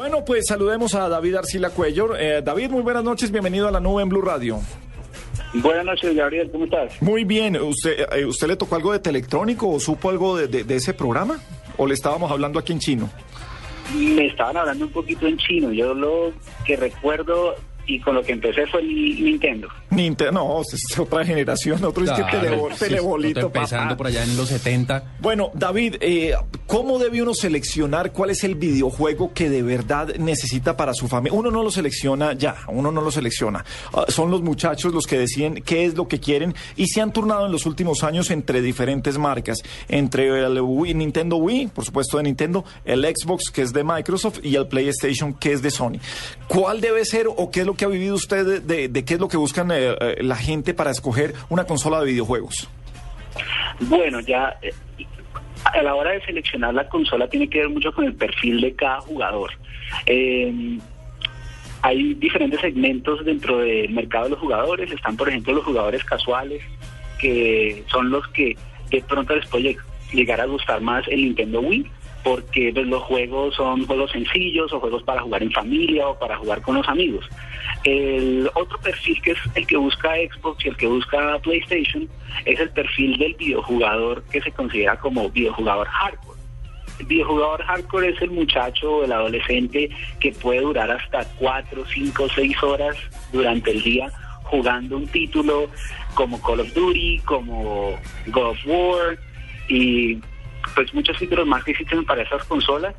Bueno, pues saludemos a David Arcila Cuello. Eh, David, muy buenas noches, bienvenido a la nube en Blue Radio. Buenas noches, Gabriel, ¿cómo estás? Muy bien, ¿usted, eh, ¿usted le tocó algo de Telectrónico o supo algo de, de, de ese programa? ¿O le estábamos hablando aquí en chino? Me estaban hablando un poquito en chino. Yo lo que recuerdo y con lo que empecé fue el Nintendo. Nintendo, no, es otra generación, otro es que telebo, sí, telebolito, empezando papá. por allá en los 70. Bueno, David, eh, ¿cómo debe uno seleccionar cuál es el videojuego que de verdad necesita para su familia? Uno no lo selecciona ya, uno no lo selecciona. Ah, son los muchachos los que deciden qué es lo que quieren y se han turnado en los últimos años entre diferentes marcas, entre el Wii, Nintendo Wii, por supuesto de Nintendo, el Xbox que es de Microsoft y el PlayStation que es de Sony. ¿Cuál debe ser o qué es lo que ha vivido usted de, qué es lo que buscan eh, eh, la gente para escoger una consola de videojuegos? Bueno, ya eh, a la hora de seleccionar la consola tiene que ver mucho con el perfil de cada jugador. Eh, hay diferentes segmentos dentro del mercado de los jugadores. Están, por ejemplo, los jugadores casuales, que son los que de pronto les puede llegar a gustar más el Nintendo Wii, porque pues, los juegos son juegos sencillos o juegos para jugar en familia o para jugar con los amigos. El otro perfil que es el que busca Xbox y el que busca PlayStation es el perfil del videojugador que se considera como videojugador hardcore. El videojugador hardcore es el muchacho o el adolescente que puede durar hasta 4, 5, 6 horas durante el día jugando un título como Call of Duty, como God of War y pues muchos títulos más que existen para esas consolas.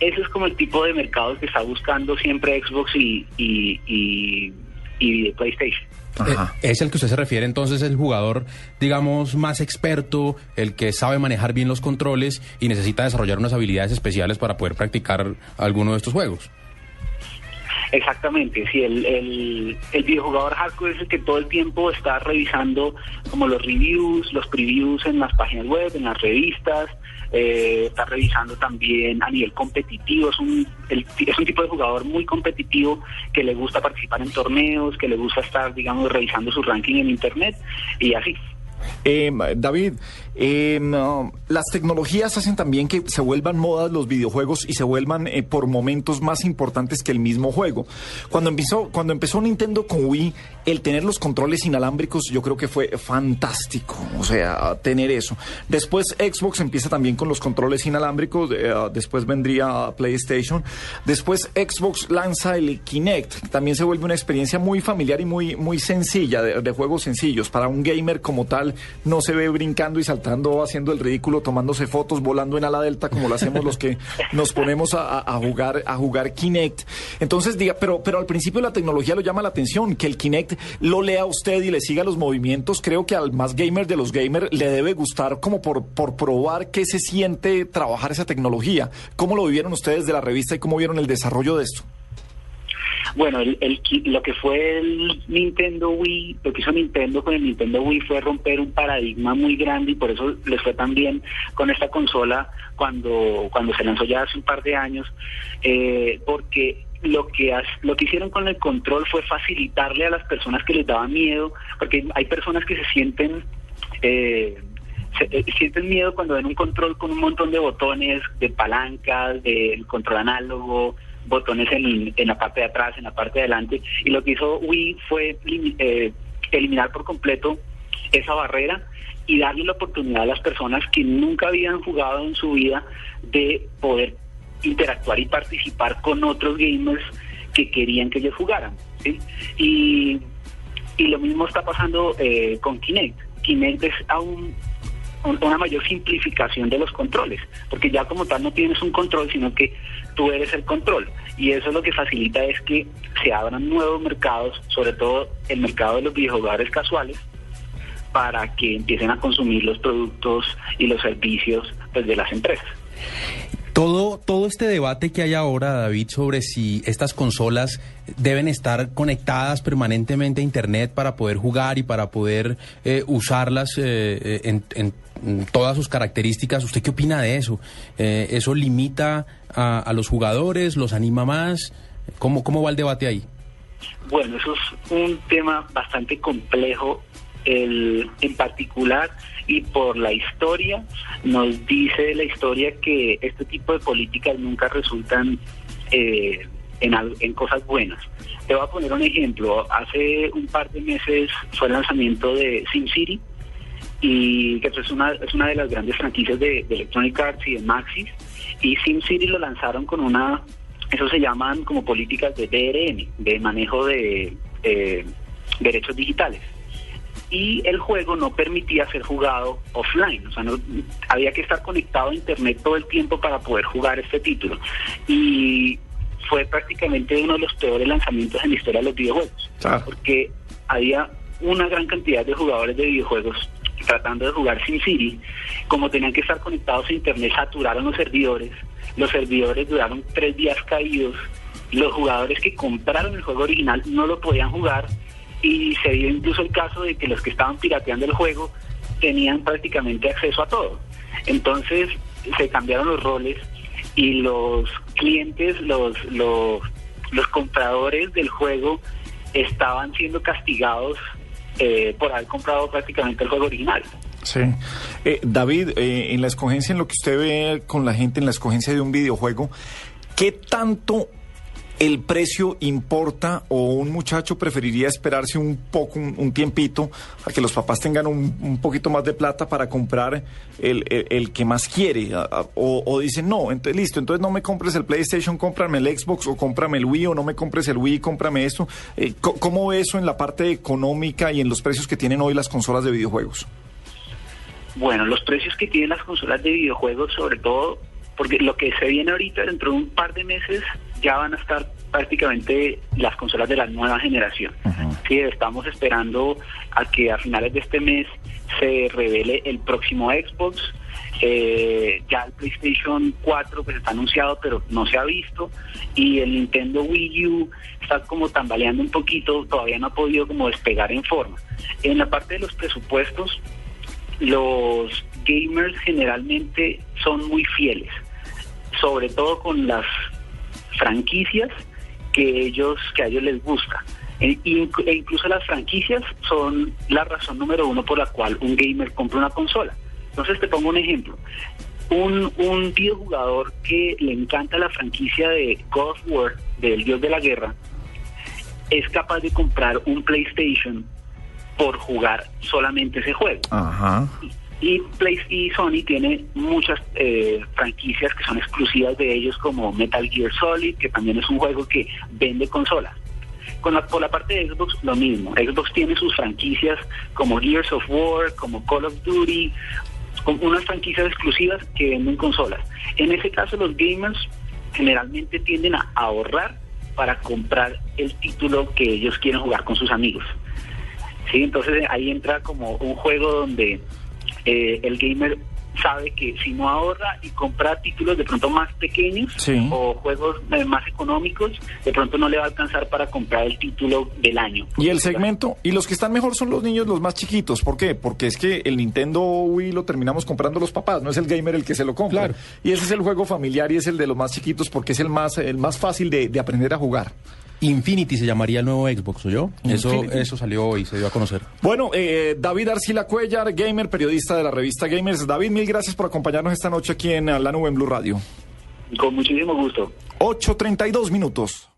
Ese es como el tipo de mercado que está buscando siempre Xbox y, y, y, y PlayStation. Ajá. Eh, ¿Es el que usted se refiere entonces el jugador, digamos, más experto, el que sabe manejar bien los controles y necesita desarrollar unas habilidades especiales para poder practicar alguno de estos juegos? Exactamente, sí, el, el, el videojugador hardcore es el que todo el tiempo está revisando como los reviews, los previews en las páginas web, en las revistas, eh, está revisando también a nivel competitivo, es un, el, es un tipo de jugador muy competitivo que le gusta participar en torneos, que le gusta estar, digamos, revisando su ranking en internet y así. Eh, David, no, las tecnologías hacen también que se vuelvan modas los videojuegos y se vuelvan eh, por momentos más importantes que el mismo juego. Cuando empezó, cuando empezó Nintendo con Wii, el tener los controles inalámbricos yo creo que fue fantástico, o sea, tener eso. Después Xbox empieza también con los controles inalámbricos, eh, después vendría PlayStation, después Xbox lanza el Kinect, también se vuelve una experiencia muy familiar y muy, muy sencilla, de juegos sencillos. Para un gamer como tal, no se ve brincando y saltando, haciendo el ridículo, tomándose fotos, volando en ala delta, como lo hacemos los que nos ponemos a, a jugar, a jugar Kinect. Entonces, diga, pero, pero al principio la tecnología lo llama la atención, que el Kinect lo lea usted y le siga los movimientos. Creo que al más gamer de los gamers le debe gustar como por, por probar qué se siente trabajar esa tecnología. ¿Cómo lo vivieron ustedes de la revista y cómo vieron el desarrollo de esto? Bueno, el, el, lo que fue el Nintendo Wii, lo que hizo Nintendo con el Nintendo Wii fue romper un paradigma muy grande y por eso les fue tan bien con esta consola cuando, cuando se lanzó ya hace un par de años, eh, porque lo que lo que hicieron con el control fue facilitarle a las personas que les daba miedo, porque hay personas que se sienten eh, se, eh, sienten miedo cuando ven un control con un montón de botones, de palancas, del control análogo, botones en, la parte de atrás, en la parte de adelante, y lo que hizo Wii fue eh, eliminar por completo esa barrera y darle la oportunidad a las personas que nunca habían jugado en su vida de poder interactuar y participar con otros gamers que querían que ellos jugaran. Y, y lo mismo está pasando eh, con Kinect. Kinect es aún una mayor simplificación de los controles, porque ya como tal no tienes un control, sino que tú eres el control. Y eso lo que facilita es que se abran nuevos mercados, sobre todo el mercado de los videojugadores casuales, para que empiecen a consumir los productos y los servicios pues, de las empresas. Todo, todo este debate que hay ahora, David, sobre si estas consolas deben estar conectadas permanentemente a Internet para poder jugar y para poder eh, usarlas eh, en, en, todas sus características, ¿usted qué opina de eso? Eh, ¿Eso limita a, a, los jugadores? ¿Los anima más? ¿Cómo, ¿Cómo va el debate ahí? Bueno, eso es un tema bastante complejo el, en particular y por la historia nos dice la historia que este tipo de políticas nunca resultan eh, en, en cosas buenas. Te voy a poner un ejemplo. Hace un par de meses fue el lanzamiento de SimCity, y que es una, es una de las grandes franquicias de, Electronic Arts y de Maxis. Y SimCity lo lanzaron con una, eso se llaman como políticas de DRM, de manejo de derechos digitales. Y el juego no permitía ser jugado offline, o sea, no, había que estar conectado a Internet todo el tiempo para poder jugar este título. Y fue prácticamente uno de los peores lanzamientos en la historia de los videojuegos, porque había una gran cantidad de jugadores de videojuegos tratando de jugar sin City, como tenían que estar conectados a Internet, saturaron los servidores, los servidores duraron tres días caídos, los jugadores que compraron el juego original no lo podían jugar y se dio incluso el caso de que los que estaban pirateando el juego tenían prácticamente acceso a todo. Entonces se cambiaron los roles y los clientes, los, los, compradores del juego estaban siendo castigados eh, por haber comprado prácticamente el juego original. Sí. Eh, David, eh, en la escogencia, en lo que usted ve con la gente, en la escogencia de un videojuego, ¿qué tanto el precio importa o un muchacho preferiría esperarse un poco, un, tiempito, a que los papás tengan un, poquito más de plata para comprar el, que más quiere? o, dicen, no, entonces listo, entonces no me compres el PlayStation, cómprame el Xbox o cómprame el Wii o no me compres el Wii, cómprame esto. Eh, ¿Cómo ve eso en la parte económica y en los precios que tienen hoy las consolas de videojuegos? Bueno, los precios que tienen las consolas de videojuegos, sobre todo porque lo que se viene ahorita dentro de un par de meses ya van a estar prácticamente las consolas de la nueva generación. Sí, estamos esperando a que a finales de este mes se revele el próximo Xbox. Eh, ya el PlayStation 4 pues está anunciado pero no se ha visto y el Nintendo Wii U está como tambaleando un poquito, todavía no ha podido como despegar en forma. En la parte de los presupuestos, los gamers generalmente son muy fieles sobre todo con las franquicias que ellos que a ellos les gusta. E, e incluso las franquicias son la razón número uno por la cual un gamer compra una consola. Entonces te pongo un ejemplo. Un, un videojugador que le encanta la franquicia de God of War, del Dios de la Guerra, es capaz de comprar un PlayStation por jugar solamente ese juego. Ajá. Y, Play y Sony tiene muchas eh, franquicias que son exclusivas de ellos, como Metal Gear Solid, que también es un juego que vende consolas. Con la, por la parte de Xbox, lo mismo. Xbox tiene sus franquicias como Gears of War, como Call of Duty, con unas franquicias exclusivas que venden consolas. En ese caso, los gamers generalmente tienden a ahorrar para comprar el título que ellos quieren jugar con sus amigos. ¿Sí? Entonces ahí entra como un juego donde eh, el gamer sabe que si no ahorra y compra títulos de pronto más pequeños o juegos eh, más económicos, de pronto no le va a alcanzar para comprar el título del año. Y el segmento, y los que están mejor son los niños, los más chiquitos. ¿Por qué? Porque es que el Nintendo Wii lo terminamos comprando los papás, no es el gamer el que se lo compra. Y ese es el juego familiar y es el de los más chiquitos porque es el más, el más fácil de aprender a jugar. Infinity se llamaría el nuevo Xbox, ¿o yo? Eso, eso salió hoy, se dio a conocer. Bueno, eh, David Arcila Cuellar, gamer, periodista de la revista Gamers. David, mil gracias por acompañarnos esta noche aquí en la nube en Blue Radio. Con muchísimo gusto. 8.32 minutos.